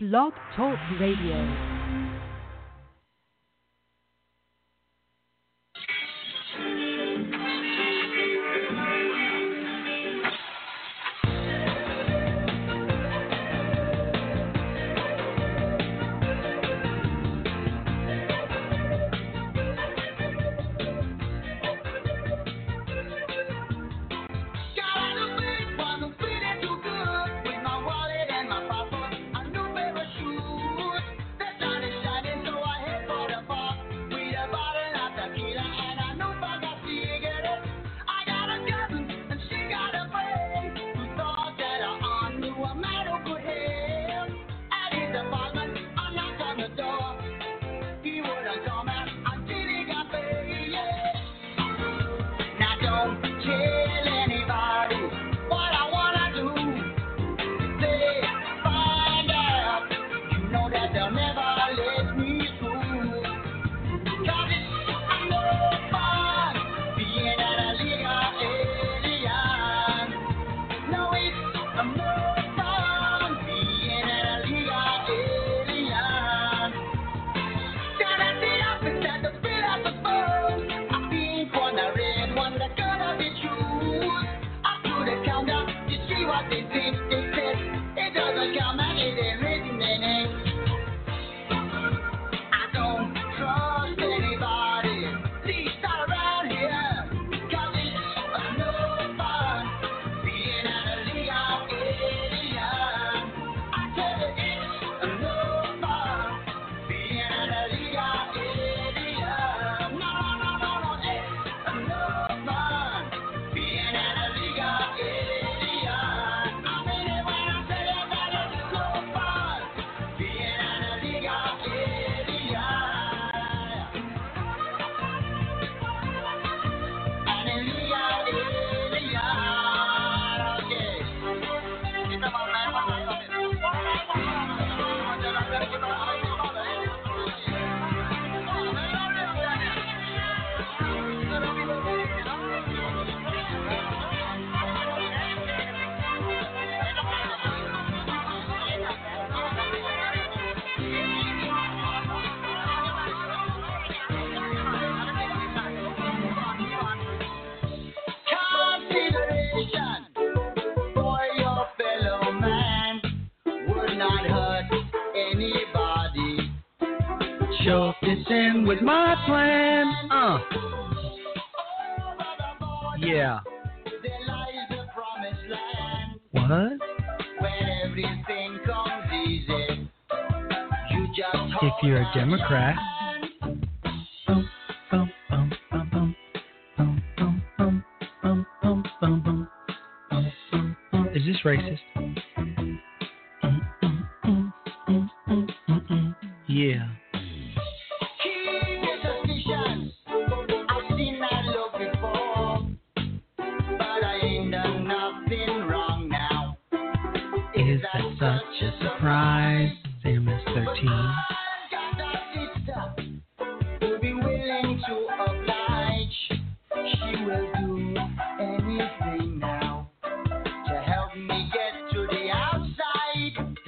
Blog Talk Radio.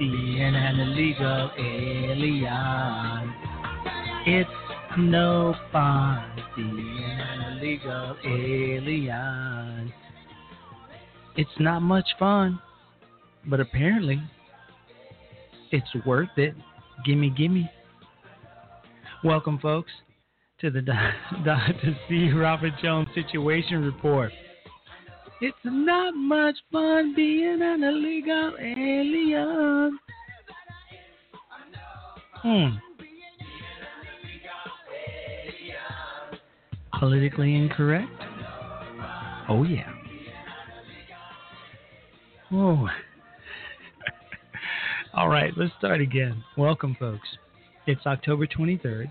being an illegal alien. It's no fun being an illegal alien. It's not much fun, but apparently it's worth it. Gimme, gimme. Welcome, folks, to the Dr. C. Robert Jones Situation Report. It's not much fun being an illegal alien. Hmm. Politically incorrect? Oh, yeah. Oh. All right, let's start again. Welcome, folks. It's October 23rd,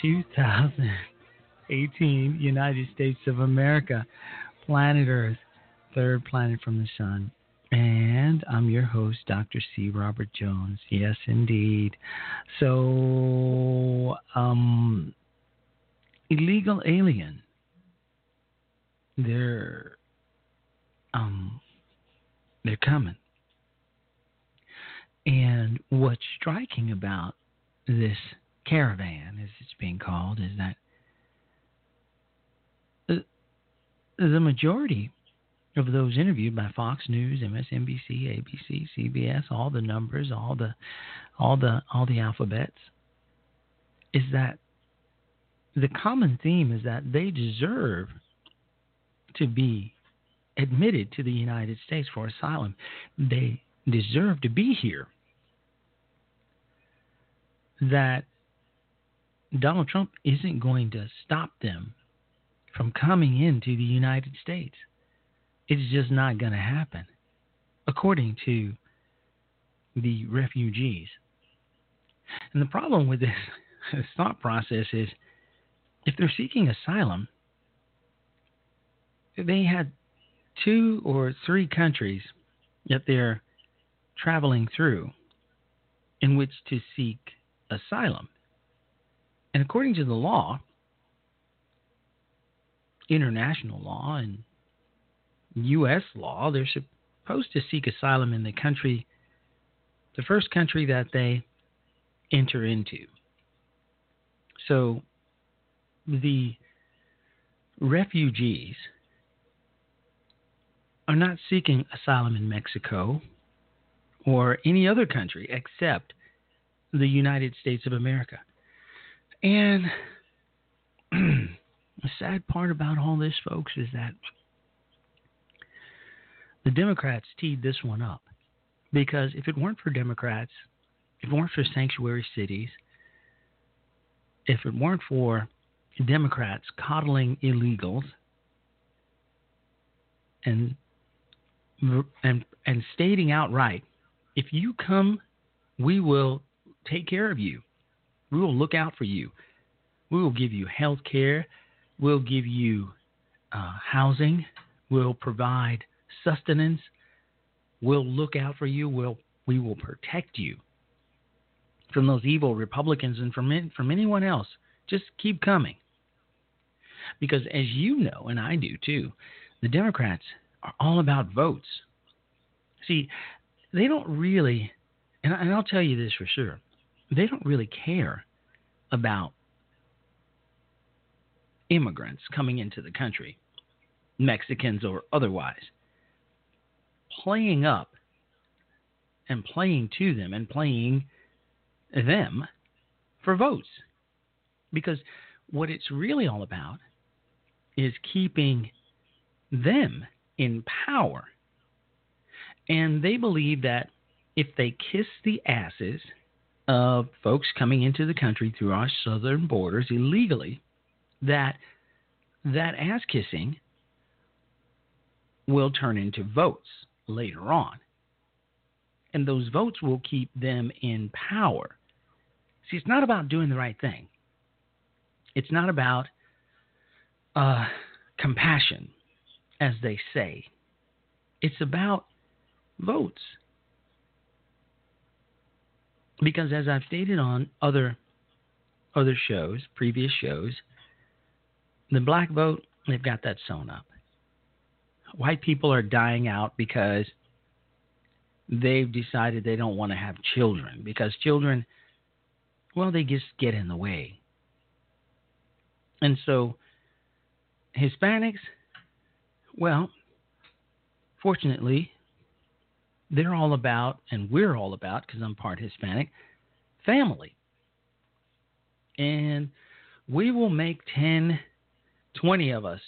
2018, United States of America, planet Earth, third planet from the sun. And I'm your host, Dr. C. Robert Jones. Yes, indeed. So, um, illegal alien. They're, um, they're coming. And what's striking about this caravan, as it's being called, is that the, the majority of those interviewed by Fox News, MSNBC, ABC, CBS, all the numbers, all the all the all the alphabets, is that the common theme is that they deserve to be admitted to the United States for asylum. They deserve to be here. That Donald Trump isn't going to stop them from coming into the United States. It's just not going to happen, according to the refugees. And the problem with this, thought process is if they're seeking asylum, they had two or three countries that they're traveling through in which to seek asylum. And according to the law, international law and U.S. law, they're supposed to seek asylum in the country, the first country that they enter into. So the refugees are not seeking asylum in Mexico or any other country except the United States of America. And the sad part about all this, folks, is that the Democrats teed this one up. Because if it weren't for Democrats, if it weren't for sanctuary cities, if it weren't for Democrats coddling illegals and and and stating outright, if you come, we will take care of you. We will look out for you. We will give you health care. We'll give you uh, housing. We'll provide sustenance. We'll look out for you. We'll, we will protect you from those evil Republicans and from, from anyone else. Just keep coming. Because as you know, and I do too, the Democrats are all about votes. See, they don't really, and, I, and I'll tell you this for sure, they don't really care about immigrants coming into the country, Mexicans or otherwise, playing up and playing to them and playing them for votes. Because what it's really all about is keeping them in power. And they believe that if they kiss the asses of folks coming into the country through our southern borders illegally, that that ass kissing will turn into votes later on. And those votes will keep them in power. See, it's not about doing the right thing. It's not about uh, compassion, as they say. It's about votes. Because as I've stated on other other shows, previous shows, the black vote, they've got that sewn up. White people are dying out because they've decided they don't want to have children because children, well, they just get in the way. And so Hispanics, well, fortunately, they're all about, and we're all about, because I'm part Hispanic, family. And we will make 10, 20 of us,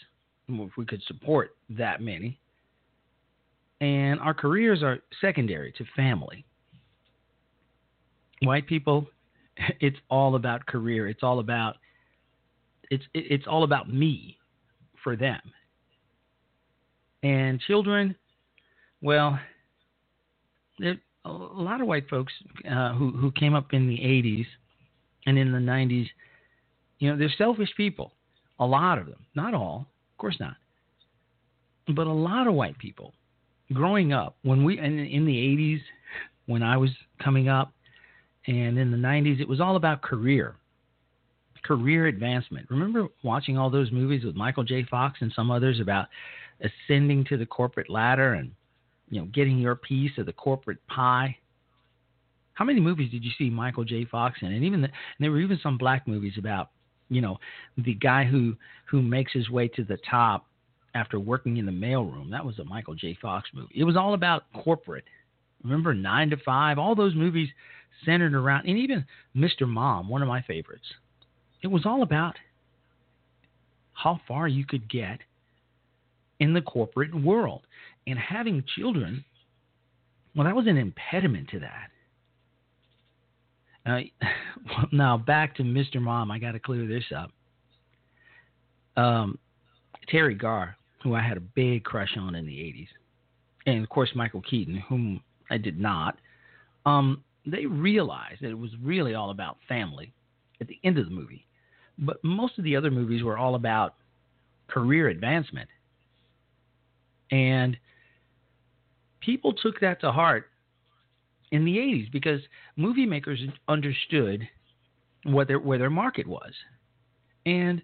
if we could support that many. And our careers are secondary to family. White people, it's all about career. It's all about it's it's all about me for them. And children, well, a lot of white folks uh, who who came up in the 80s and in the 90s, you know, they're selfish people. A lot of them, not all, of course not, but a lot of white people growing up when we in, in the 80s when I was coming up and in the 90s it was all about career career advancement. Remember watching all those movies with Michael J. Fox and some others about ascending to the corporate ladder and you know getting your piece of the corporate pie? How many movies did you see Michael J. Fox in? And even the, and there were even some black movies about you know the guy who who makes his way to the top after working in the mailroom. That was a Michael J. Fox movie. It was all about corporate. Remember Nine to Five? All those movies centered around, and even Mr. Mom, one of my favorites. It was all about how far you could get in the corporate world. And having children, well, that was an impediment to that. Uh, now, back to Mr. Mom, I got to clear this up. Um, Teri Garr who I had a big crush on in the 80s, and of course Michael Keaton, whom I did not, um, they realized that it was really all about family at the end of the movie. But most of the other movies were all about career advancement. And people took that to heart in the 80s because movie makers understood what their, where their market was. And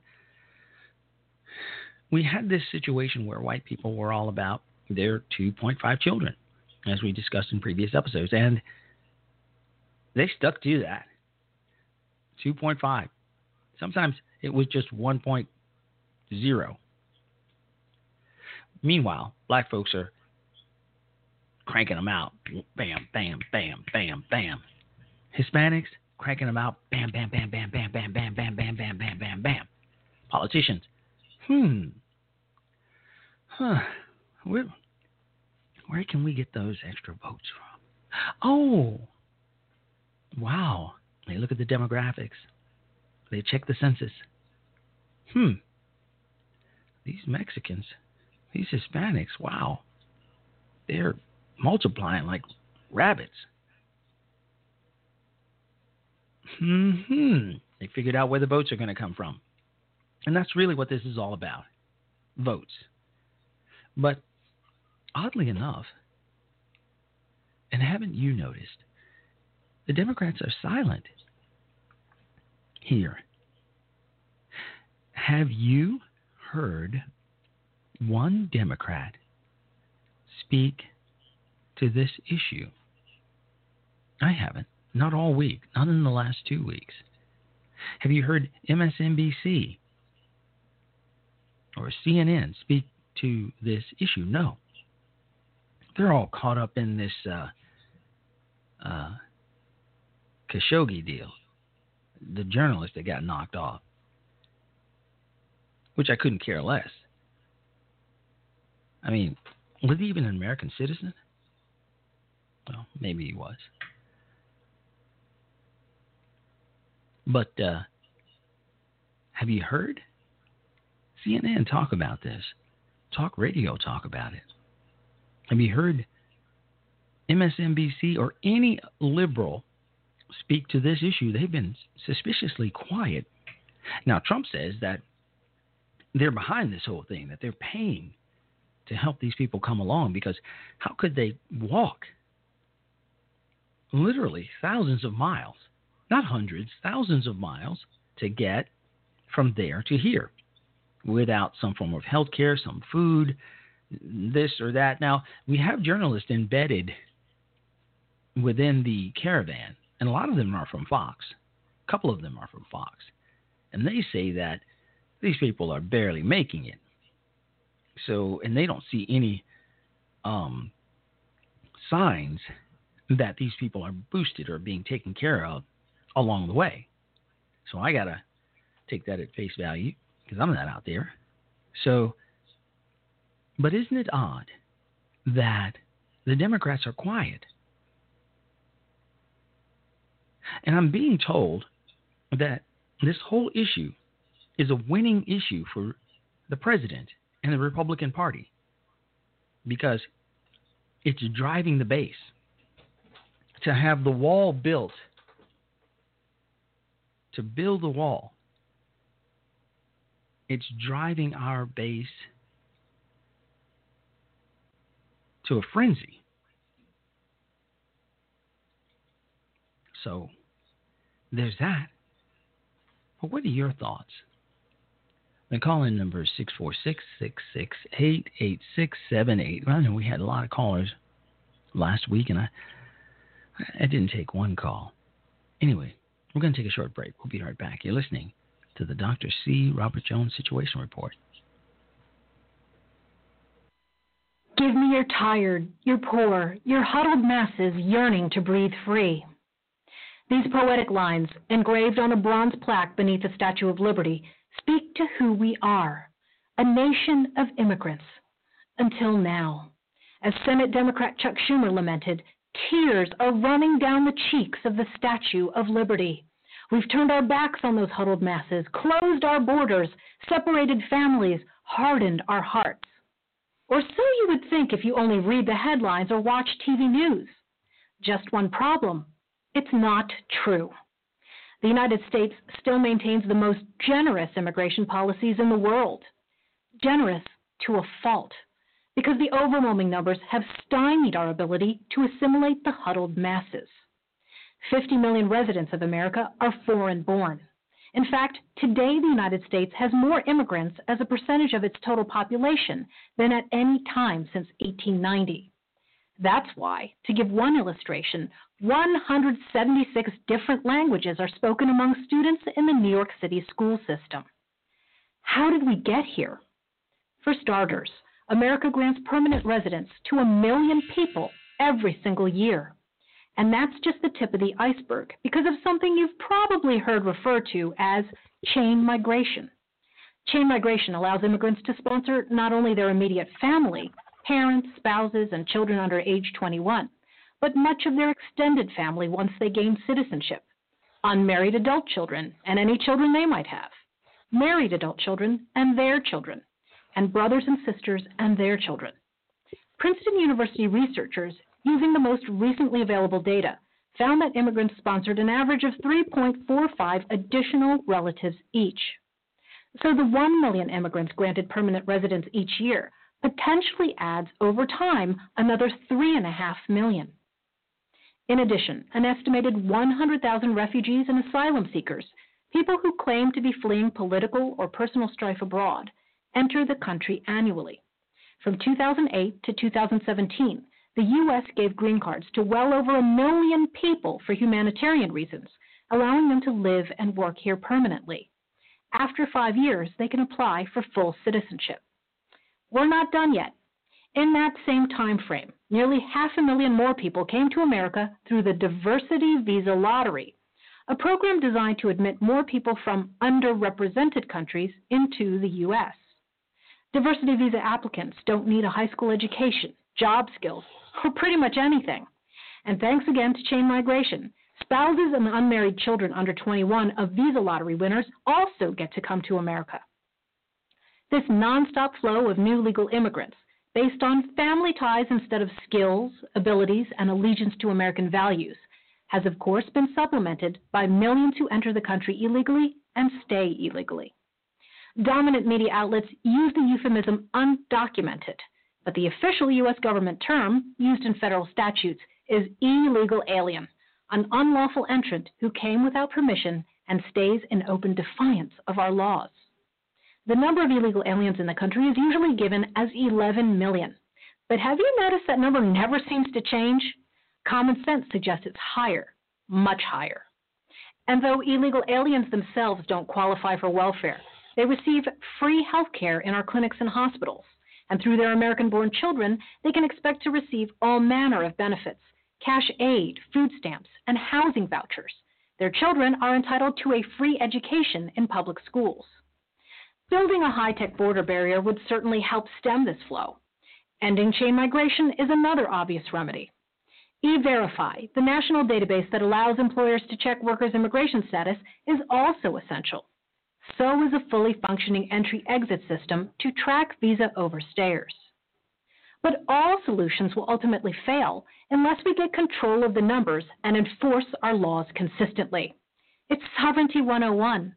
we had this situation where white people were all about their 2.5 children, as we discussed in previous episodes, and they stuck to that 2.5. Sometimes it was just 1.0. Meanwhile, black folks are cranking them out. Bam, bam, bam, bam, bam. Hispanics cranking them out. Bam, bam, bam, bam, bam, bam, bam, bam, bam, bam, bam, bam, bam. Politicians hmm, huh, where, where can we get those extra votes from? Oh, wow. They look at the demographics, they check the census. Hmm, these Mexicans, these Hispanics, wow, they're multiplying like rabbits. Hmm. They figured out where the votes are going to come from. And that's really what this is all about votes. But oddly enough, and haven't you noticed, the Democrats are silent here. Have you heard one Democrat speak to this issue? I haven't. Not all week. Not in the last two weeks. Have you heard MSNBC or CNN speak to this issue. No. They're all caught up in this uh, uh, Khashoggi deal, the journalist that got knocked off, which I couldn't care less. I mean, was he even an American citizen? Well, maybe he was. But uh, have you heard CNN talk about this. Talk radio talk about it. Have you heard MSNBC or any liberal speak to this issue? They've been suspiciously quiet. Now, Trump says that they're behind this whole thing, that they're paying to help these people come along because how could they walk literally thousands of miles, not hundreds, thousands of miles to get from there to here? without some form of health care, some food, this or that. Now, we have journalists embedded within the caravan, and a lot of them are from Fox. A couple of them are from Fox. And they say that these people are barely making it. So, and they don't see any um, signs that these people are boosted or being taken care of along the way. So I got to take that at face value because I'm not out there. So, but isn't it odd that the Democrats are quiet? And I'm being told that this whole issue is a winning issue for the president and the Republican Party because it's driving the base. To have the wall built, to build the wall, it's driving our base to a frenzy. So there's that. But what are your thoughts? The call in number is 646 668 8678. I know we had a lot of callers last week, and I, I didn't take one call. Anyway, we're going to take a short break. We'll be right back. You're listening to the Dr. C. Robert Jones Situation Report. Give me your tired, your poor, your huddled masses yearning to breathe free. These poetic lines, engraved on a bronze plaque beneath the Statue of Liberty, speak to who we are a nation of immigrants. Until now. As Senate Democrat Chuck Schumer lamented, tears are running down the cheeks of the Statue of Liberty. We've turned our backs on those huddled masses, closed our borders, separated families, hardened our hearts. Or so you would think if you only read the headlines or watch TV news. Just one problem it's not true. The United States still maintains the most generous immigration policies in the world. Generous to a fault, because the overwhelming numbers have stymied our ability to assimilate the huddled masses. 50 million residents of America are foreign born. In fact, today the United States has more immigrants as a percentage of its total population than at any time since 1890. That's why, to give one illustration, 176 different languages are spoken among students in the New York City school system. How did we get here? For starters, America grants permanent residence to a million people every single year. And that's just the tip of the iceberg because of something you've probably heard referred to as chain migration. Chain migration allows immigrants to sponsor not only their immediate family, parents, spouses, and children under age 21, but much of their extended family once they gain citizenship, unmarried adult children and any children they might have, married adult children and their children, and brothers and sisters and their children. Princeton University researchers using the most recently available data, found that immigrants sponsored an average of 3.45 additional relatives each. So the 1 million immigrants granted permanent residence each year potentially adds over time another 3.5 million. In addition, an estimated 100,000 refugees and asylum seekers, people who claim to be fleeing political or personal strife abroad, enter the country annually. From 2008 to 2017, the U.S. gave green cards to well over a million people for humanitarian reasons, allowing them to live and work here permanently. After five years, they can apply for full citizenship. We're not done yet. In that same time frame, nearly half a million more people came to America through the Diversity Visa Lottery, a program designed to admit more people from underrepresented countries into the U.S. Diversity visa applicants don't need a high school education, job skills, or pretty much anything. And thanks again to chain migration, spouses and unmarried children under 21 of visa lottery winners also get to come to America. This nonstop flow of new legal immigrants, based on family ties instead of skills, abilities, and allegiance to American values, has of course been supplemented by millions who enter the country illegally and stay illegally. Dominant media outlets use the euphemism undocumented but the official U.S. government term used in federal statutes is illegal alien, an unlawful entrant who came without permission and stays in open defiance of our laws. The number of illegal aliens in the country is usually given as 11 million. But have you noticed that number never seems to change? Common sense suggests it's higher, much higher. And though illegal aliens themselves don't qualify for welfare, they receive free health care in our clinics and hospitals and through their American born children, they can expect to receive all manner of benefits cash aid, food stamps, and housing vouchers. Their children are entitled to a free education in public schools. Building a high tech border barrier would certainly help stem this flow. Ending chain migration is another obvious remedy. E-Verify, the national database that allows employers to check workers' immigration status, is also essential so is a fully functioning entry exit system to track visa overstayers. But all solutions will ultimately fail unless we get control of the numbers and enforce our laws consistently. It's Sovereignty 101.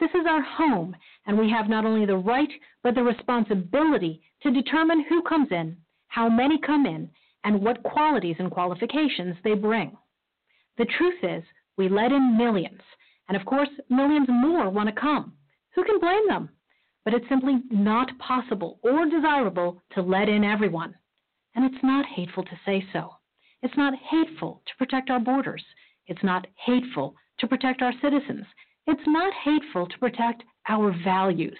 This is our home, and we have not only the right, but the responsibility to determine who comes in, how many come in, and what qualities and qualifications they bring. The truth is, we let in millions, and of course, millions more want to come. Who can blame them? But it's simply not possible or desirable to let in everyone. And it's not hateful to say so. It's not hateful to protect our borders. It's not hateful to protect our citizens. It's not hateful to protect our values.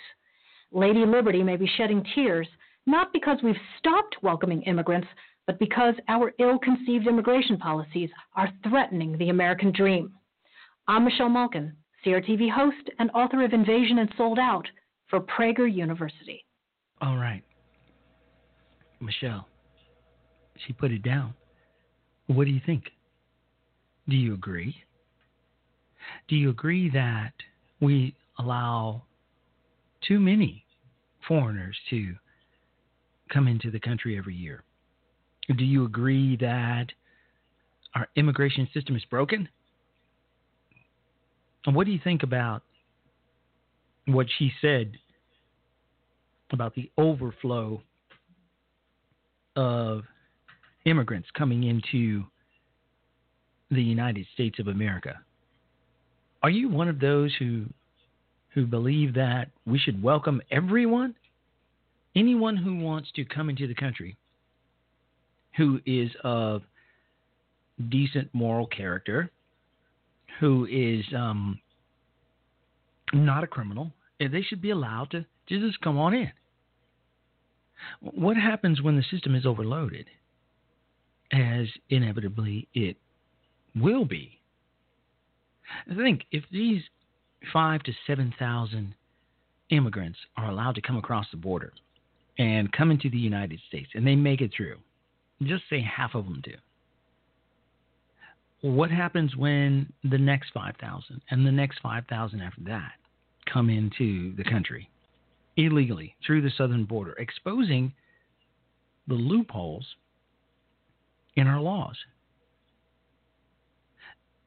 Lady Liberty may be shedding tears, not because we've stopped welcoming immigrants, but because our ill conceived immigration policies are threatening the American dream. I'm Michelle Malkin, CRTV host and author of Invasion and Sold Out for Prager University. All right. Michelle, she put it down. What do you think? Do you agree? Do you agree that we allow too many foreigners to come into the country every year? Do you agree that our immigration system is broken? What do you think about what she said about the overflow of immigrants coming into the United States of America? Are you one of those who who believe that we should welcome everyone? Anyone who wants to come into the country who is of decent moral character, who is um, not a criminal, they should be allowed to, just come on in. What happens when the system is overloaded? As inevitably it will be Think if these five to seven thousand immigrants are allowed to come across the border and come into the United States and they make it through, just say half of them do. What happens when the next 5,000 and the next 5,000 after that come into the country illegally through the southern border, exposing the loopholes in our laws?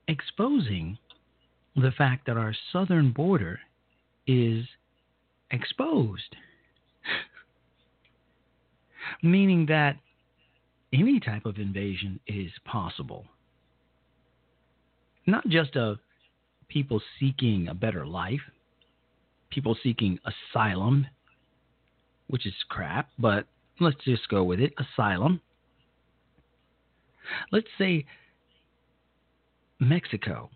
Exposing the fact that our southern border is exposed. Meaning that any type of invasion is possible. Not just of people seeking a better life, people seeking asylum, which is crap, but let's just go with it asylum. Let's say Mexico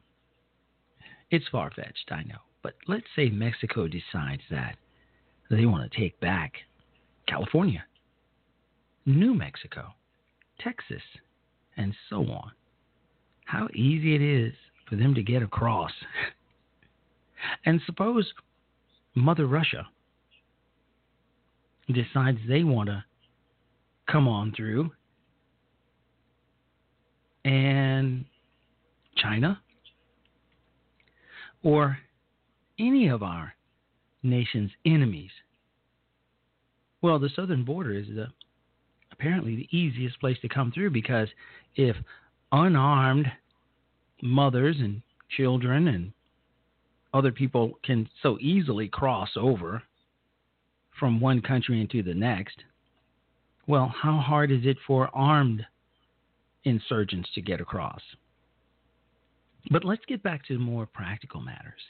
it's far fetched, I know. But let's say Mexico decides that they want to take back California, New Mexico, Texas, and so on. How easy it is for them to get across. and suppose Mother Russia decides they want to come on through and China or any of our nation's enemies. Well, the southern border is the, apparently the easiest place to come through because if unarmed mothers and children and other people can so easily cross over from one country into the next, well, how hard is it for armed insurgents to get across? But let's get back to more practical matters,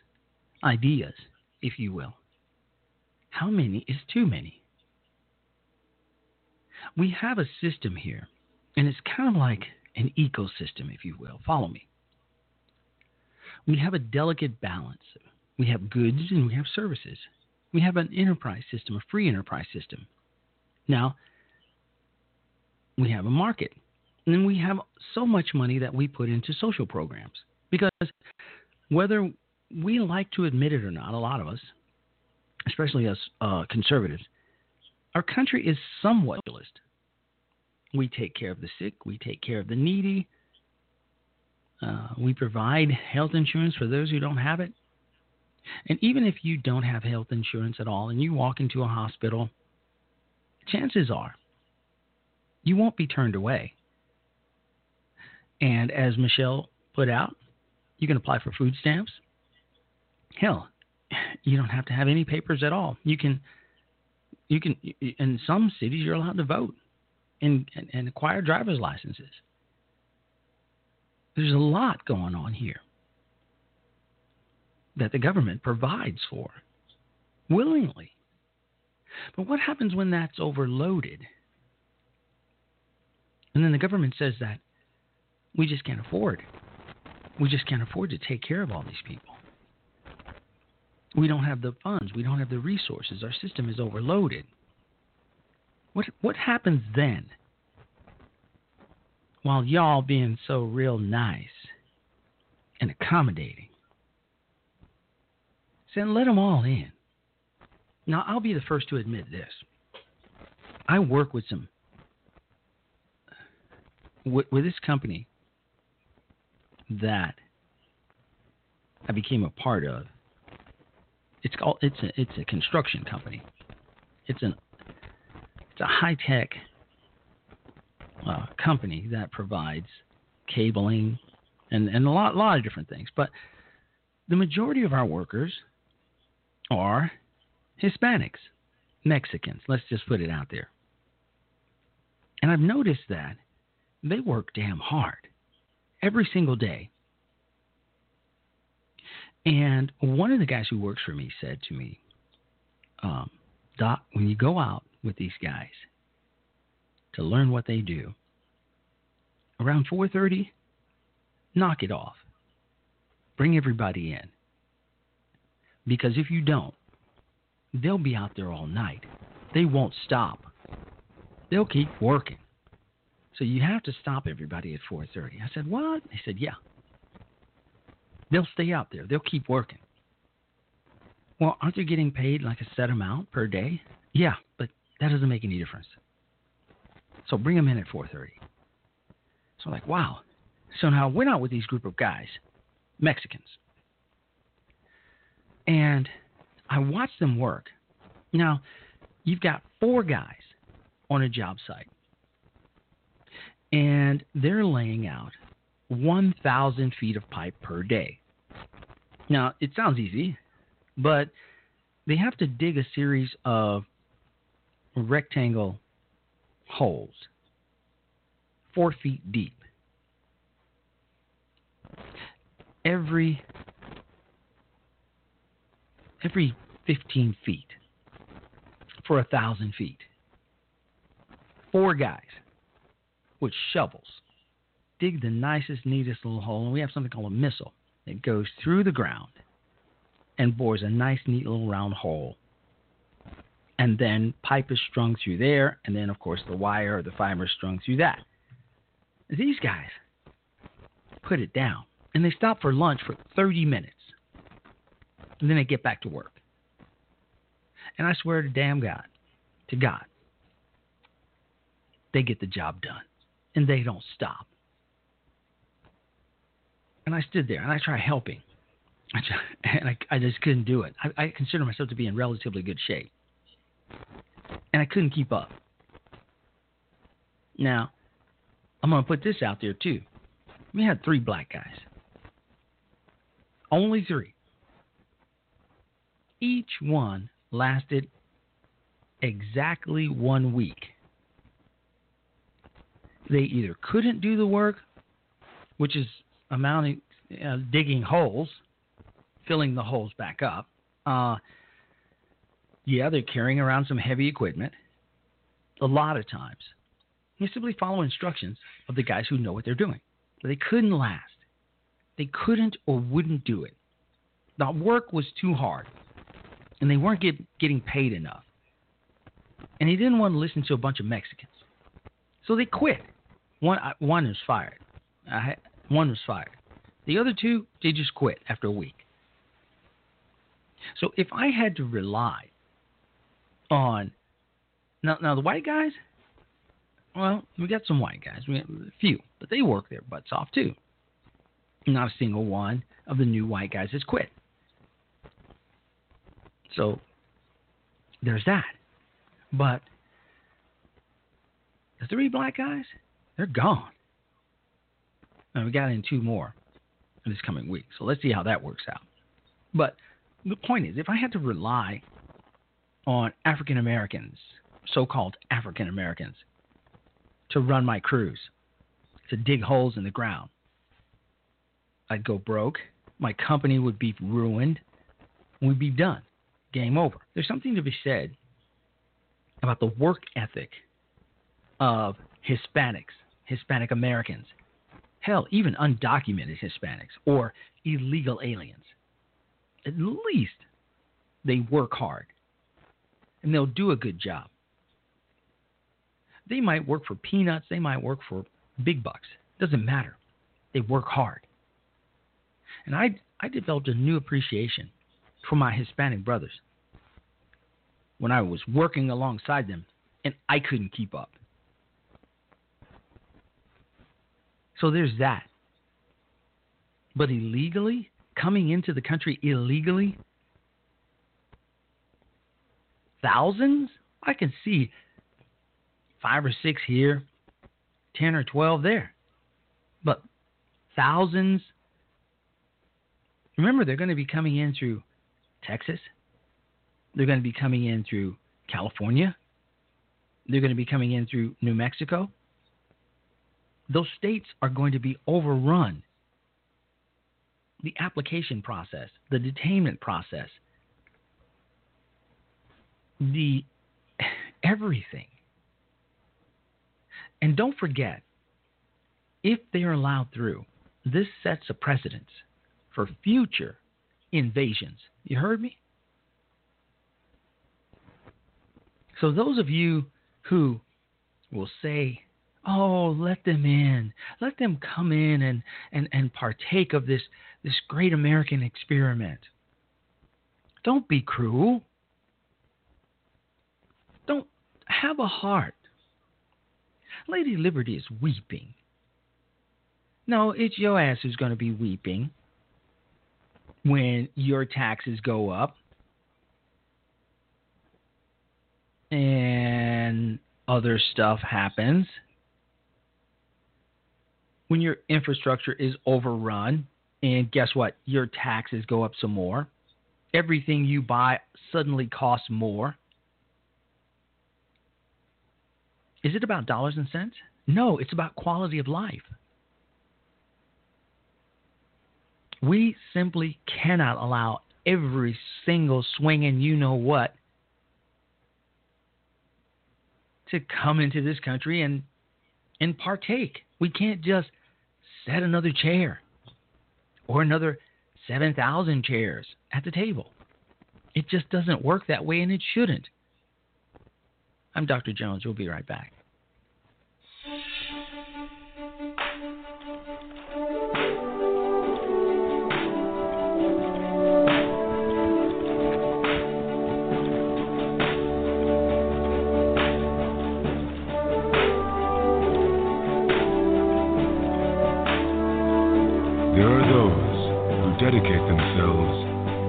ideas, if you will. How many is too many? We have a system here, and it's kind of like an ecosystem, if you will. Follow me. We have a delicate balance. We have goods and we have services. We have an enterprise system, a free enterprise system. Now, we have a market. And then we have so much money that we put into social programs. Because whether we like to admit it or not, a lot of us, especially us uh, conservatives, our country is somewhat socialist. We take care of the sick, we take care of the needy, uh, we provide health insurance for those who don't have it. And even if you don't have health insurance at all and you walk into a hospital, chances are you won't be turned away. And as Michelle put out, you can apply for food stamps. Hell, you don't have to have any papers at all. You can, you can. In some cities, you're allowed to vote and, and, and acquire driver's licenses. There's a lot going on here that the government provides for willingly. But what happens when that's overloaded? And then the government says that we just can't afford. We just can't afford to take care of all these people. We don't have the funds. We don't have the resources. Our system is overloaded. What what happens then? While y'all being so real nice and accommodating, saying let them all in. Now I'll be the first to admit this. I work with some with, with this company that I became a part of. It's called it's a it's a construction company. It's an it's a high tech uh, company that provides cabling and and a lot lot of different things. But the majority of our workers are Hispanics, Mexicans. Let's just put it out there. And I've noticed that they work damn hard every single day. And one of the guys who works for me said to me, um, Doc, when you go out with these guys to learn what they do, around 4:30, knock it off. Bring everybody in. Because if you don't, they'll be out there all night. They won't stop. They'll keep working. So you have to stop everybody at 4:30. I said, "What?" They said, "Yeah." They'll stay out there. They'll keep working. Well, aren't they getting paid like a set amount per day? Yeah, but that doesn't make any difference. So bring them in at 4:30. So I'm like, wow. So now I went out with these group of guys, Mexicans, and I watched them work. Now, you've got four guys on a job site and they're laying out 1,000 feet of pipe per day. Now, it sounds easy, but they have to dig a series of rectangle holes, four feet deep. Every every 15 feet for a thousand feet. Four guys with shovels, dig the nicest, neatest little hole, and we have something called a missile that goes through the ground and bores a nice, neat little round hole. And then pipe is strung through there, and then, of course, the wire or the fiber is strung through that. These guys put it down, and they stop for lunch for 30 minutes, and then they get back to work. And I swear to damn God, to God, they get the job done and they don't stop. And I stood there and I tried helping. And I, I just couldn't do it. I, I consider myself to be in relatively good shape. And I couldn't keep up. Now, I'm going to put this out there too. We had three black guys. Only three. Each one lasted exactly one week they either couldn't do the work, which is amounting uh, digging holes, filling the holes back up. Uh, yeah, they're carrying around some heavy equipment. A lot of times, you simply follow instructions of the guys who know what they're doing. But they couldn't last. They couldn't or wouldn't do it. The work was too hard, and they weren't get, getting paid enough. And he didn't want to listen to a bunch of Mexicans. So they quit. One one is fired. One was fired. The other two, they just quit after a week. So if I had to rely on now, now the white guys, well, we got some white guys, we got a few, but they work their butts off too. Not a single one of the new white guys has quit. So there's that. But the three black guys, they're gone. And we got in two more in this coming week. So let's see how that works out. But the point is, if I had to rely on African Americans, so called African Americans, to run my crews, to dig holes in the ground, I'd go broke. My company would be ruined. We'd be done. Game over. There's something to be said about the work ethic of Hispanics, Hispanic Americans, hell, even undocumented Hispanics or illegal aliens. At least they work hard and they'll do a good job. They might work for peanuts, they might work for big bucks. Doesn't matter. They work hard. And I, I developed a new appreciation for my Hispanic brothers when I was working alongside them and I couldn't keep up. So there's that. But illegally, coming into the country illegally, thousands? I can see five or six here, 10 or 12 there. But thousands? Remember, they're going to be coming in through Texas. They're going to be coming in through California. They're going to be coming in through New Mexico those states are going to be overrun. The application process, the detainment process, the everything. And don't forget, if they are allowed through, this sets a precedent for future invasions. You heard me? So, those of you who will say, Oh, let them in. Let them come in and, and, and partake of this, this great American experiment. Don't be cruel. Don't have a heart. Lady Liberty is weeping. No, it's your ass who's going to be weeping when your taxes go up and other stuff happens when your infrastructure is overrun, and guess what? Your taxes go up some more. Everything you buy suddenly costs more. Is it about dollars and cents? No, it's about quality of life. We simply cannot allow every single swinging you know what to come into this country and and partake. We can't just set another chair or another 7,000 chairs at the table. It just doesn't work that way, and it shouldn't. I'm Dr. Jones. We'll be right back. There are those who dedicate themselves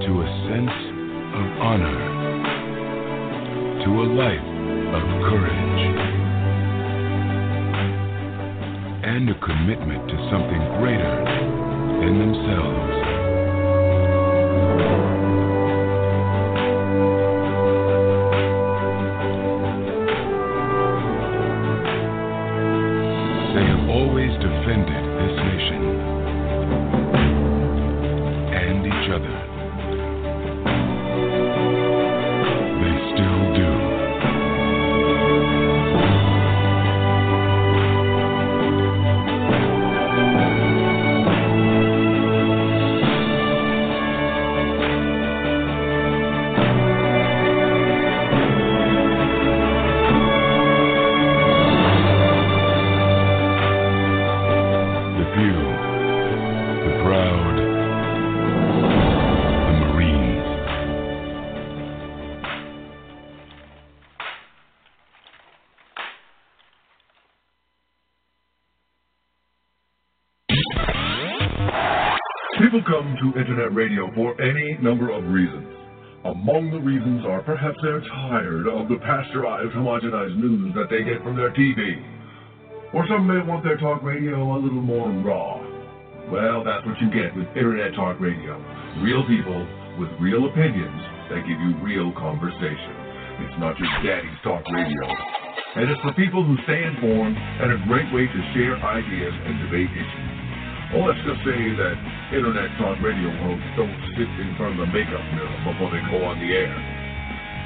to a sense of honor, to a life of courage, and a commitment to something greater than themselves. Number of reasons. Among the reasons are perhaps they're tired of the pasteurized, homogenized news that they get from their TV, Or some may want their talk radio a little more raw. Well, that's what you get with Internet Talk Radio. Real people with real opinions that give you real conversation. It's not just daddy's talk radio. And it's for people who stay informed and a great way to share ideas and debate issues. Well, let's just say that Internet Talk Radio hosts don't sit in front of the makeup mirror before they go on the air.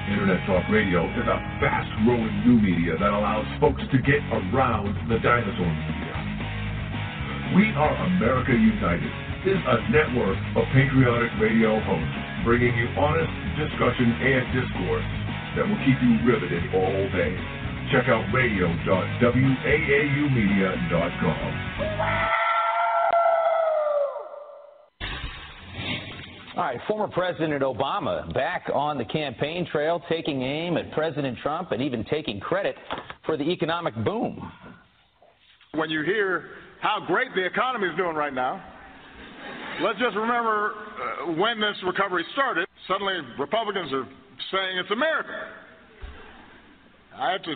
Internet Talk Radio is a fast growing new media that allows folks to get around the dinosaur media. We Are America United is a network of patriotic radio hosts bringing you honest discussion and discourse that will keep you riveted all day. Check out radio.waaumedia.com. All right, former President Obama back on the campaign trail, taking aim at President Trump and even taking credit for the economic boom. When you hear how great the economy is doing right now, let's just remember uh, when this recovery started, suddenly Republicans are saying it's America. I have to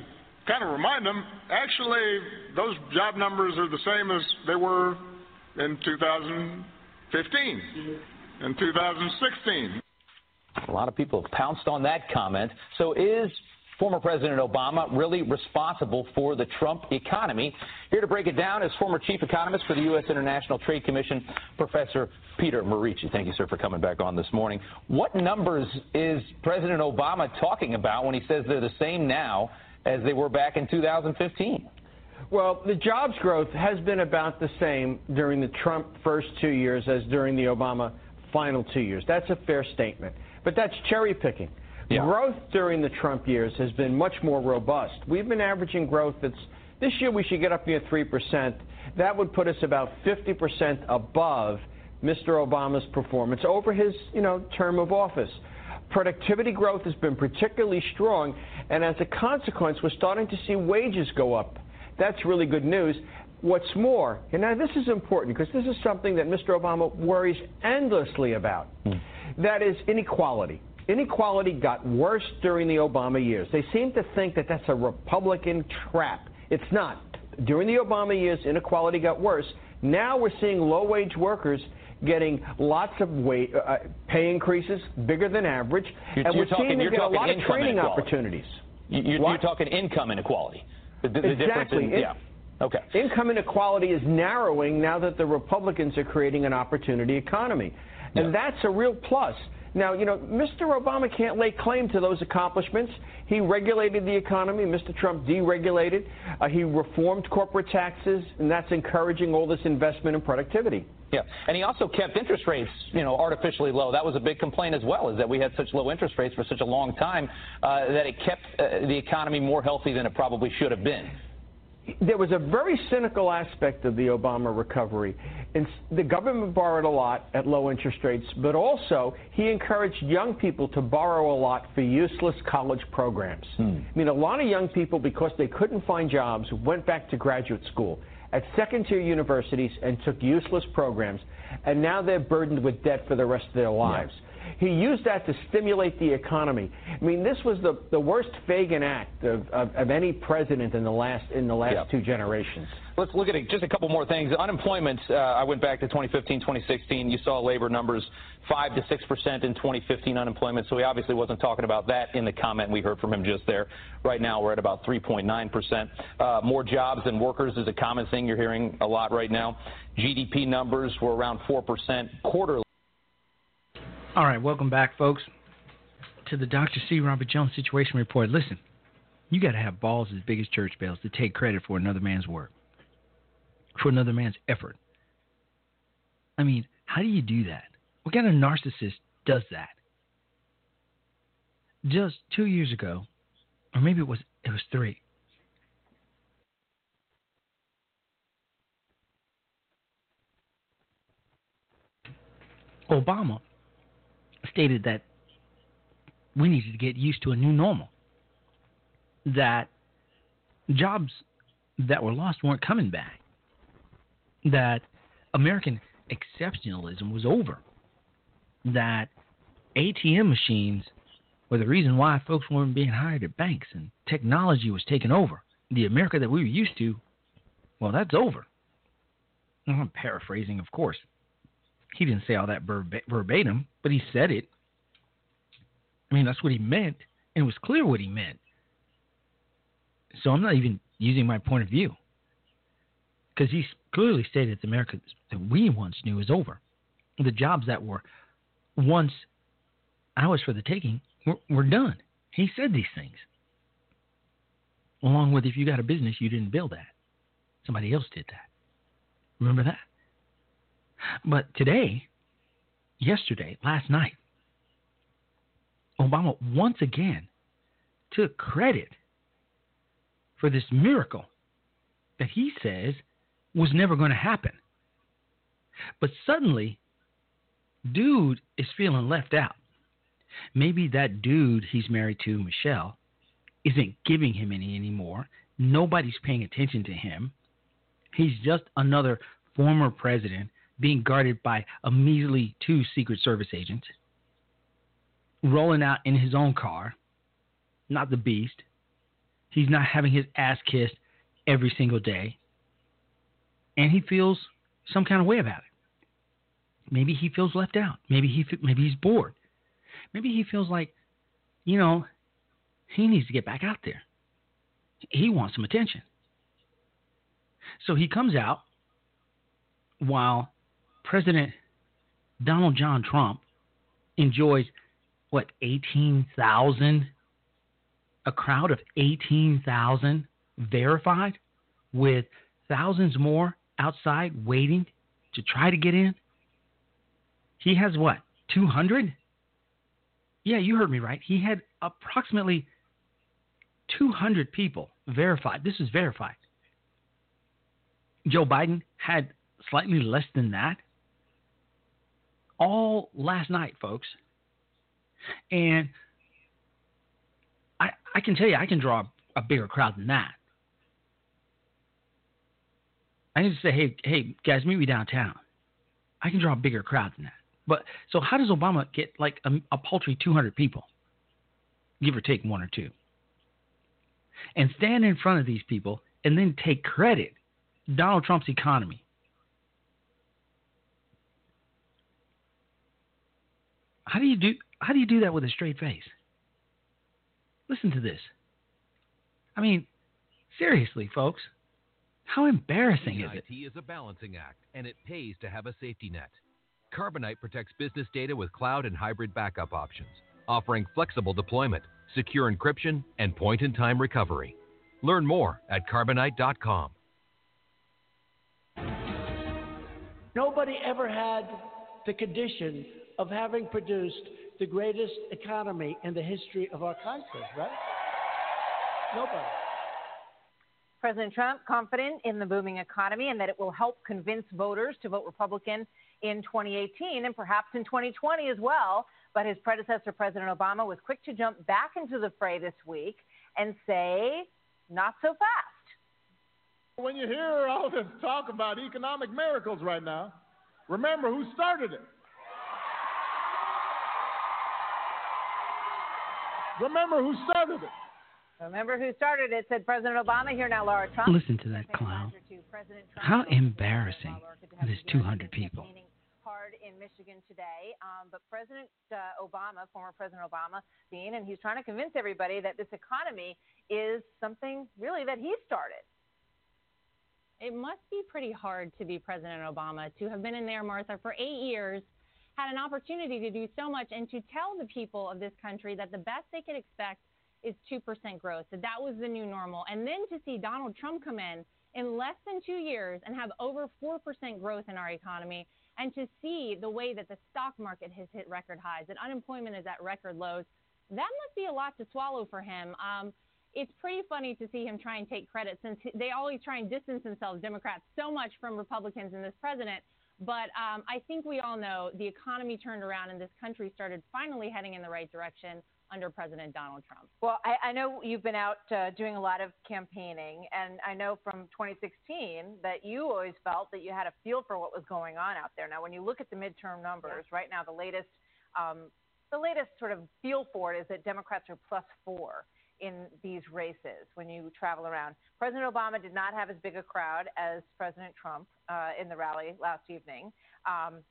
kind of remind them actually, those job numbers are the same as they were in 2015 in 2016. A lot of people have pounced on that comment. So is former President Obama really responsible for the Trump economy? Here to break it down is former chief economist for the U.S. International Trade Commission, Professor Peter Morici. Thank you, sir, for coming back on this morning. What numbers is President Obama talking about when he says they're the same now as they were back in 2015? Well, the jobs growth has been about the same during the Trump first two years as during the Obama final two years. That's a fair statement. But that's cherry picking. Yeah. Growth during the Trump years has been much more robust. We've been averaging growth that's this year we should get up near 3%. That would put us about 50% above Mr. Obama's performance over his, you know, term of office. Productivity growth has been particularly strong, and as a consequence, we're starting to see wages go up. That's really good news. What's more, and now this is important because this is something that Mr. Obama worries endlessly about. Mm. That is inequality. Inequality got worse during the Obama years. They seem to think that that's a Republican trap. It's not. During the Obama years, inequality got worse. Now we're seeing low wage workers getting lots of wage, uh, pay increases, bigger than average, you're, and we're seeing talking, them get a lot of training inequality. opportunities. You're, you're, talking income inequality. The, the, exactly. The in, yeah. Okay. Income inequality is narrowing now that the Republicans are creating an opportunity economy. And yeah. that's a real plus. Now, you know, Mr. Obama can't lay claim to those accomplishments. He regulated the economy. Mr. Trump deregulated. Uh, he reformed corporate taxes, and that's encouraging all this investment and productivity. Yeah, and he also kept interest rates, you know, artificially low. That was a big complaint as well, is that we had such low interest rates for such a long time uh, that it kept uh, the economy more healthy than it probably should have been there was a very cynical aspect of the Obama recovery. And the government borrowed a lot at low interest rates, but also he encouraged young people to borrow a lot for useless college programs. Hmm. I mean, a lot of young people, because they couldn't find jobs, went back to graduate school at second tier universities and took useless programs, and now they're burdened with debt for the rest of their lives. Yeah. He used that to stimulate the economy. I mean, this was the, the worst Fagin act of, of, of any president in the last in the last two generations. Let's look at it, just a couple more things. Unemployment, uh, I went back to 2015, 2016. You saw labor numbers 5 to 6 percent in 2015 unemployment, so he obviously wasn't talking about that in the comment we heard from him just there. Right now, we're at about 3.9 percent. Uh, more jobs than workers is a common thing you're hearing a lot right now. GDP numbers were around 4 percent quarterly. All right, welcome back, folks, to the Dr. C. Robert Jones Situation Report. Listen, you got to have balls as big as church bells to take credit for another man's work, for another man's effort. I mean, how do you do that? What kind of narcissist does that? Just two years ago, or maybe it was it was three. Obama stated that we needed to get used to a new normal. That jobs that were lost weren't coming back. That American exceptionalism was over. That ATM machines were the reason why folks weren't being hired at banks and technology was taking over. The America that we were used to Well, that's over. I'm paraphrasing, of course. He didn't say all that verbatim, but he said it. I mean, that's what he meant, and it was clear what he meant. So I'm not even using my point of view because he clearly stated that the America that we once knew is over. The jobs that were once ours for the taking were, were done. He said these things. Along with if you got a business, you didn't build that. Somebody else did that. Remember that? But today, yesterday, last night, Obama once again took credit for this miracle that he says was never going to happen. But suddenly, dude is feeling left out. Maybe that dude he's married to, Michelle, isn't giving him any anymore. Nobody's paying attention to him. He's just another former president being guarded by a measly two Secret Service agents, rolling out in his own car, not the beast. He's not having his ass kissed every single day. And he feels some kind of way about it. Maybe he feels left out. Maybe he maybe he's bored. Maybe he feels like, you know, he needs to get back out there. He wants some attention. So he comes out while President Donald John Trump enjoys what 18,000 a crowd of 18,000 verified with thousands more outside waiting to try to get in. He has what? 200? Yeah, you heard me right. He had approximately 200 people verified. This is verified. Joe Biden had slightly less than that. All last night, folks. And I, I can tell you, I can draw a bigger crowd than that. I need to say, hey, hey, guys, meet me downtown. I can draw a bigger crowd than that. But so, how does Obama get like a, a paltry 200 people, give or take one or two, and stand in front of these people and then take credit Donald Trump's economy. How do you do how do you do that with a straight face? Listen to this. I mean, seriously, folks, how embarrassing is it? IT is a balancing act, and it pays to have a safety net. Carbonite protects business data with cloud and hybrid backup options, offering flexible deployment, secure encryption, and point in time recovery. Learn more at carbonite.com. Nobody ever had the condition of having produced the greatest economy in the history of our country, right? Nobody. President Trump confident in the booming economy and that it will help convince voters to vote Republican in 2018 and perhaps in 2020 as well. But his predecessor, President Obama, was quick to jump back into the fray this week and say, not so fast. When you hear all this talk about economic miracles right now, remember who started it. Remember who started it. Remember who started it, said President Obama. Here now, Laura Trump. Listen to that clown. How embarrassing. There's 200 people. Hard in Michigan today, um, but President uh, Obama, former President Obama, being, and he's trying to convince everybody that this economy is something really that he started. It must be pretty hard to be President Obama, to have been in there, Martha, for eight years, had an opportunity to do so much, and to tell the people of this country that the best they could expect is 2% growth, that that was the new normal. And then to see Donald Trump come in in less than two years and have over 4% growth in our economy, and to see the way that the stock market has hit record highs, that unemployment is at record lows, that must be a lot to swallow for him. Um, it's pretty funny to see him try and take credit since they always try and distance themselves, Democrats, so much from Republicans and this president. But um, I think we all know the economy turned around and this country started finally heading in the right direction under President Donald Trump. Well, I, I know you've been out uh, doing a lot of campaigning, and I know from 2016 that you always felt that you had a feel for what was going on out there. Now, when you look at the midterm numbers, right now the latest, um, the latest sort of feel for it is that Democrats are plus four in these races when you travel around. President Obama did not have as big a crowd as President Trump uh, in the rally last evening. Um,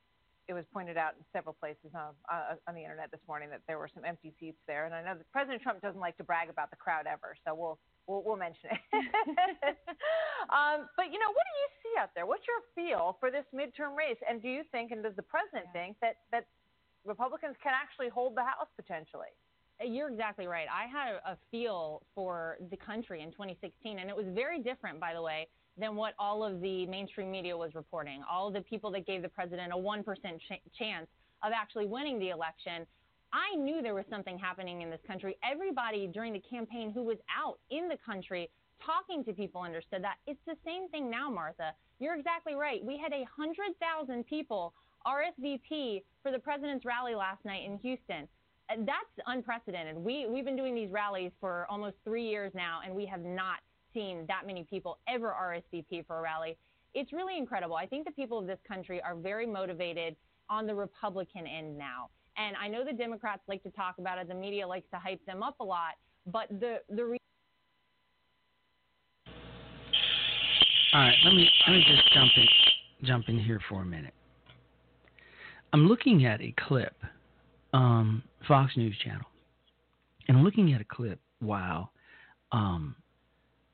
it was pointed out in several places on, uh, on the internet this morning that there were some empty seats there. And I know that President Trump doesn't like to brag about the crowd ever, so we'll we'll, we'll mention it. um, but you know, what do you see out there? What's your feel for this midterm race? And do you think, and does the president think that that Republicans can actually hold the House potentially? You're exactly right. I had a feel for the country in 2016, and it was very different, by the way, than what all of the mainstream media was reporting. All the people that gave the president a 1% ch- chance of actually winning the election. I knew there was something happening in this country. Everybody during the campaign who was out in the country talking to people understood that. It's the same thing now, Martha. You're exactly right. We had a 100,000 people RSVP for the president's rally last night in Houston. That's unprecedented. We, we've been doing these rallies for almost three years now, and we have not seen that many people ever RSVP for a rally. It's really incredible. I think the people of this country are very motivated on the Republican end now. And I know the Democrats like to talk about it, the media likes to hype them up a lot, but the the re- All right, let me let me just jump in jump in here for a minute. I'm looking at a clip, um, Fox News Channel, and I'm looking at a clip while um,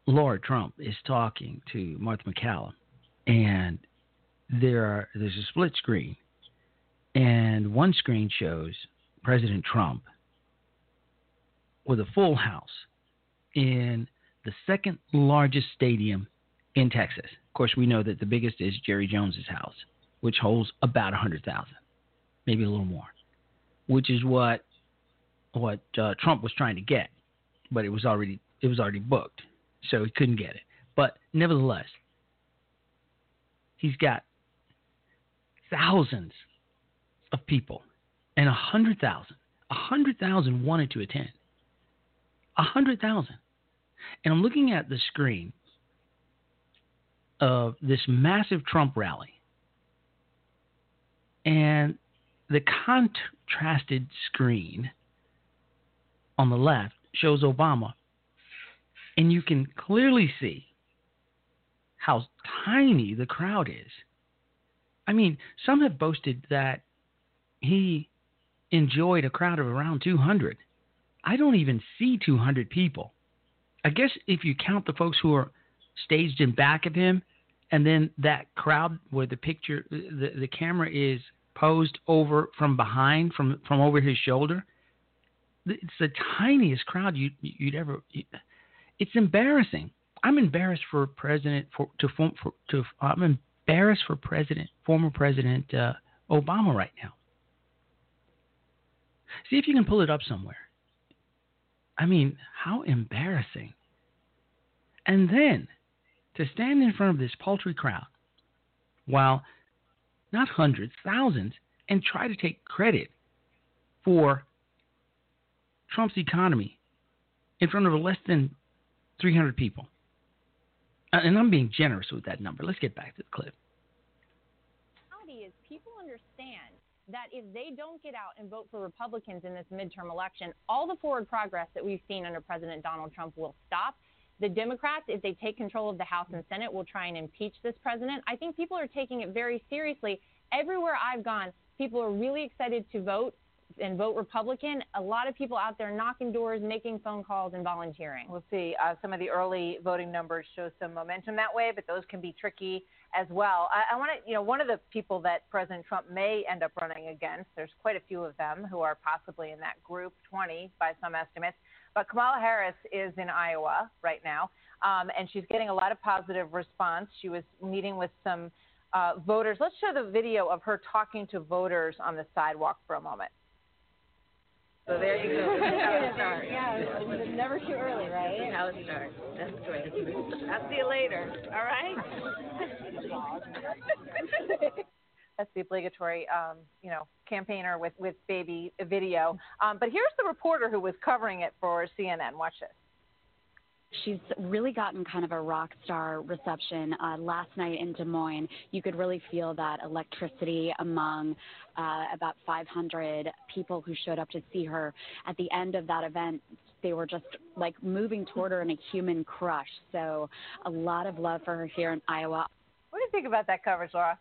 Laura Trump is talking to Martha MacCallum, and there are there's a split screen, and one screen shows President Trump with a full house in the second largest stadium in Texas. Of course, we know that the biggest is Jerry Jones's house, which holds about 100,000, maybe a little more, which is what what uh, Trump was trying to get, but it was already it was already booked so he couldn't get it. But nevertheless, he's got thousands of people and a hundred thousand, a hundred thousand wanted to attend. A hundred thousand. And I'm looking at the screen of this massive Trump rally. And the contrasted screen on the left shows Obama and you can clearly see how tiny the crowd is. I mean, some have boasted that he enjoyed a crowd of around 200. I don't even see 200 people. I guess if you count the folks who are staged in back of him, and then that crowd where the picture, the, the camera is posed over from behind, from from over his shoulder, it's the tiniest crowd you, you'd ever. It's embarrassing. I'm embarrassed for President for to form for, to I'm embarrassed for President former President uh, Obama right now. See if you can pull it up somewhere. I mean, how embarrassing. And then to stand in front of this paltry crowd while not hundreds, thousands, and try to take credit for Trump's economy in front of less than 300 people. Uh, and I'm being generous with that number. Let's get back to the clip. Is people understand that if they don't get out and vote for Republicans in this midterm election, all the forward progress that we've seen under President Donald Trump will stop. The Democrats, if they take control of the House and Senate, will try and impeach this president. I think people are taking it very seriously. Everywhere I've gone, people are really excited to vote and vote Republican, a lot of people out there knocking doors, making phone calls, and volunteering. We'll see. Uh, some of the early voting numbers show some momentum that way, but those can be tricky as well. I, I want to, you know, one of the people that President Trump may end up running against, there's quite a few of them who are possibly in that group, 20 by some estimates. But Kamala Harris is in Iowa right now, um, and she's getting a lot of positive response. She was meeting with some uh, voters. Let's show the video of her talking to voters on the sidewalk for a moment. So there you go. This how it starts. Yeah, it's never too early, right? This how it starts. That's great. I'll see you later. All right? That's the obligatory, um, you know, campaigner with with baby video. Um, but here's the reporter who was covering it for CNN. Watch this. She's really gotten kind of a rock star reception. Uh, last night in Des Moines, you could really feel that electricity among uh, about 500 people who showed up to see her. At the end of that event, they were just like moving toward her in a human crush. So a lot of love for her here in Iowa. What do you think about that coverage, Laura?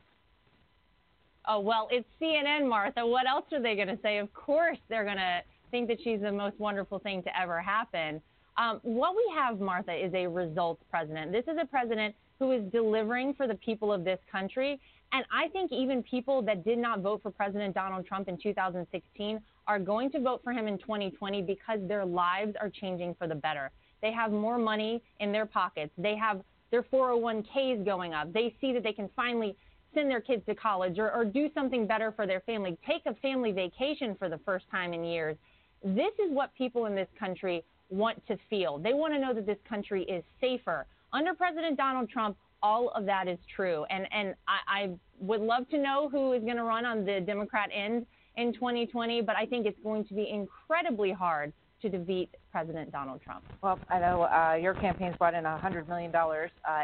Oh, well, it's CNN, Martha. What else are they going to say? Of course, they're going to think that she's the most wonderful thing to ever happen. Um, what we have, Martha, is a results president. This is a president who is delivering for the people of this country. And I think even people that did not vote for President Donald Trump in 2016 are going to vote for him in 2020 because their lives are changing for the better. They have more money in their pockets. They have their 401ks going up. They see that they can finally send their kids to college or, or do something better for their family, take a family vacation for the first time in years. This is what people in this country want to feel. They want to know that this country is safer. Under President Donald Trump, all of that is true. And, and I, I would love to know who is going to run on the Democrat end in 2020, but I think it's going to be incredibly hard to defeat President Donald Trump. Well, I know uh, your campaign's brought in $100 million uh,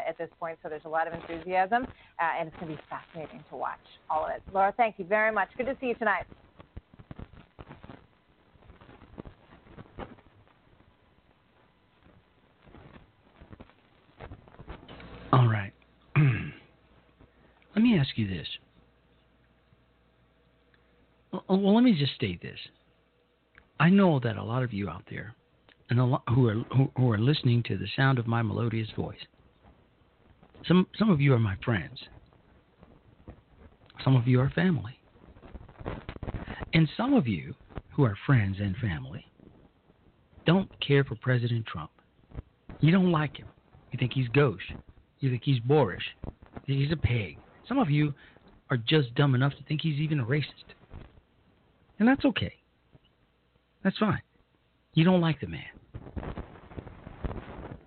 at this point, so there's a lot of enthusiasm, uh, and it's going to be fascinating to watch all of it. Laura, thank you very much. Good to see you tonight. All right. let me ask you this. Well, let me just state this. I know that a lot of you out there, and who are who, who are listening to the sound of my melodious voice. Some some of you are my friends. Some of you are family. And some of you who are friends and family don't care for President Trump. You don't like him. You think he's gauche. You think he's boorish. He's a pig. Some of you are just dumb enough to think he's even a racist. And that's okay. That's fine. You don't like the man.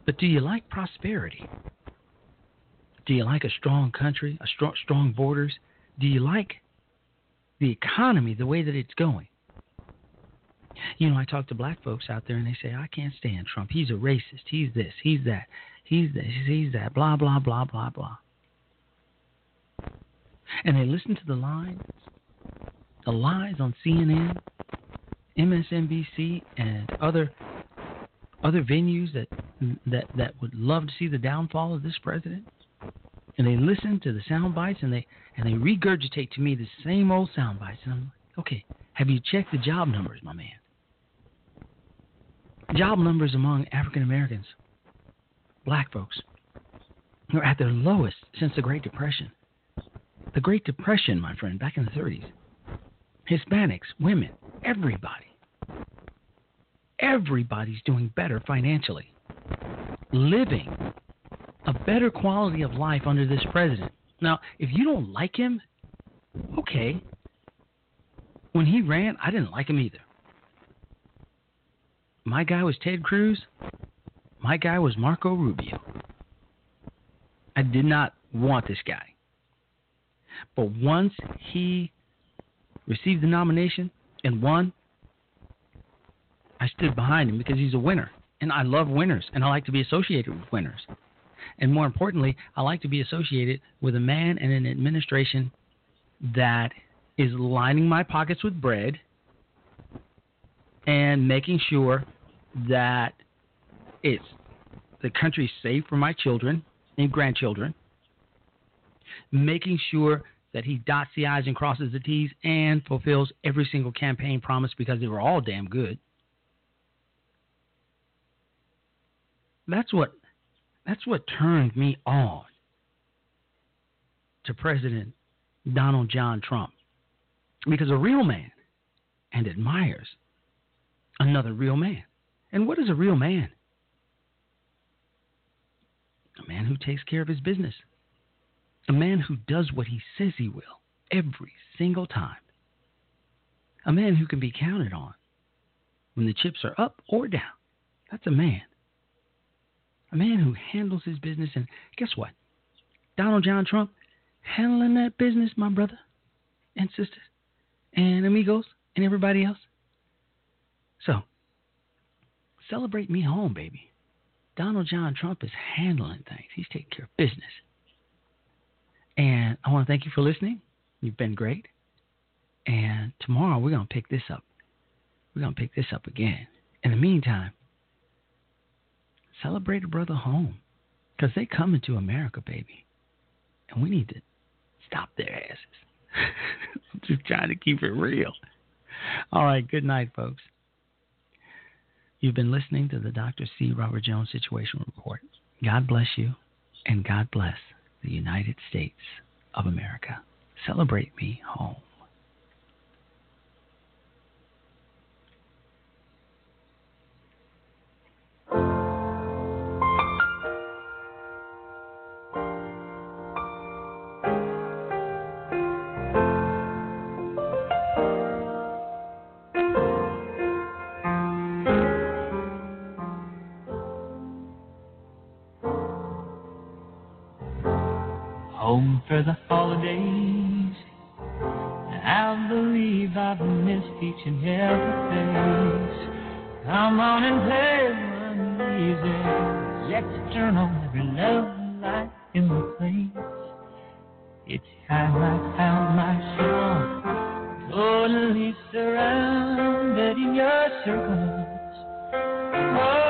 But do you like prosperity? Do you like a strong country, a strong, strong borders? Do you like the economy the way that it's going? You know, I talk to black folks out there and they say, I can't stand Trump. He's a racist. He's this. He's that. He's this. He's that. Blah, blah, blah, blah, blah. And they listen to the lines, the lies on CNN, MSNBC, and other other venues that that that would love to see the downfall of this president. And they listen to the sound bites and they and they regurgitate to me the same old sound bites. And I'm like, okay, have you checked the job numbers, my man? Job numbers among African Americans, black folks, are at their lowest since the Great Depression. The Great Depression, my friend, back in the 30s. Hispanics, women, everybody. Everybody's doing better financially, living a better quality of life under this president. Now, if you don't like him, okay. When he ran, I didn't like him either. My guy was Ted Cruz. My guy was Marco Rubio. I did not want this guy. But once he received the nomination and won, I stood behind him because he's a winner. And I love winners, and I like to be associated with winners. And more importantly, I like to be associated with a man and an administration that is lining my pockets with bread and making sure that it's the country's safe for my children and grandchildren, making sure that he dots the I's and crosses the T's and fulfills every single campaign promise because they were all damn good. That's what that's what turned me on to President Donald John Trump. Because a real man and admires another real man. And what is a real man? A man who takes care of his business. A man who does what he says he will every single time. A man who can be counted on when the chips are up or down. That's a man. A man who handles his business. And guess what? Donald John Trump handling that business, my brother and sisters and amigos and everybody else. So, celebrate me home, baby. Donald John Trump is handling things. He's taking care of business. And I want to thank you for listening. You've been great. And tomorrow we're going to pick this up. We're going to pick this up again. In the meantime, Celebrate a brother home. Because they coming to America, baby. And we need to stop their asses. Just trying to keep it real. All right, good night, folks. You've been listening to the Dr. C. Robert Jones Situation Report. God bless you, and God bless the United States of America. Celebrate me home. Home for the holidays. I believe I've missed each and every face. Come on and play one easy. Let's turn on every love light in the place. It's time I found myself totally surrounded in your circles. Oh,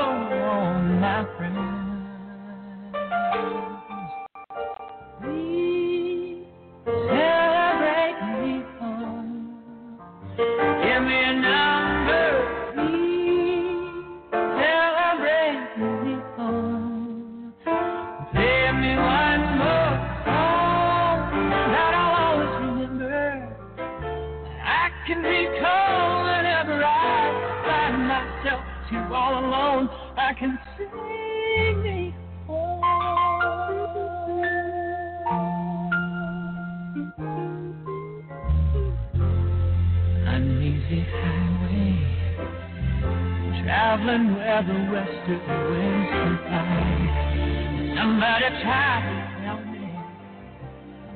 traveling where the western winds can fly. Somebody tried to tell me,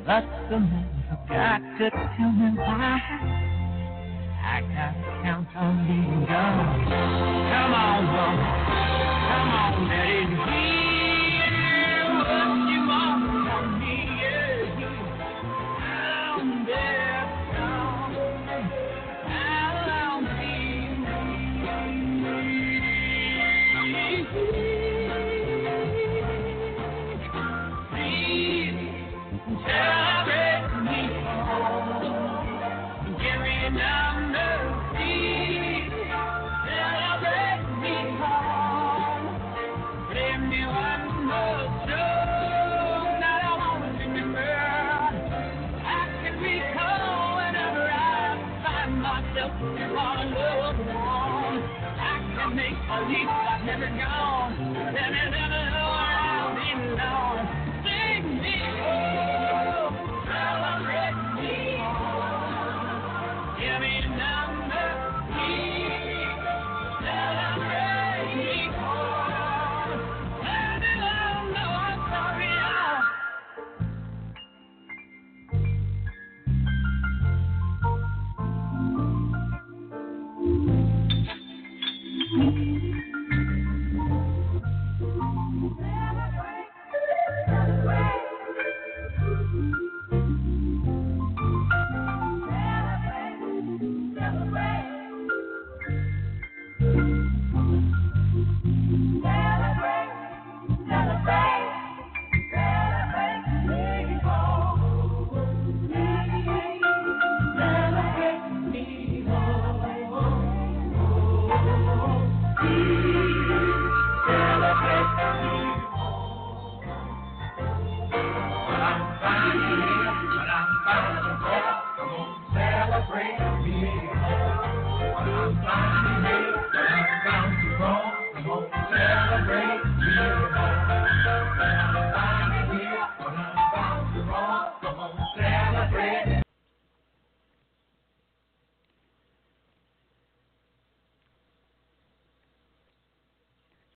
but the man forgot to tell me why. I gotta count on being gone. Come on, woman, come on, let Make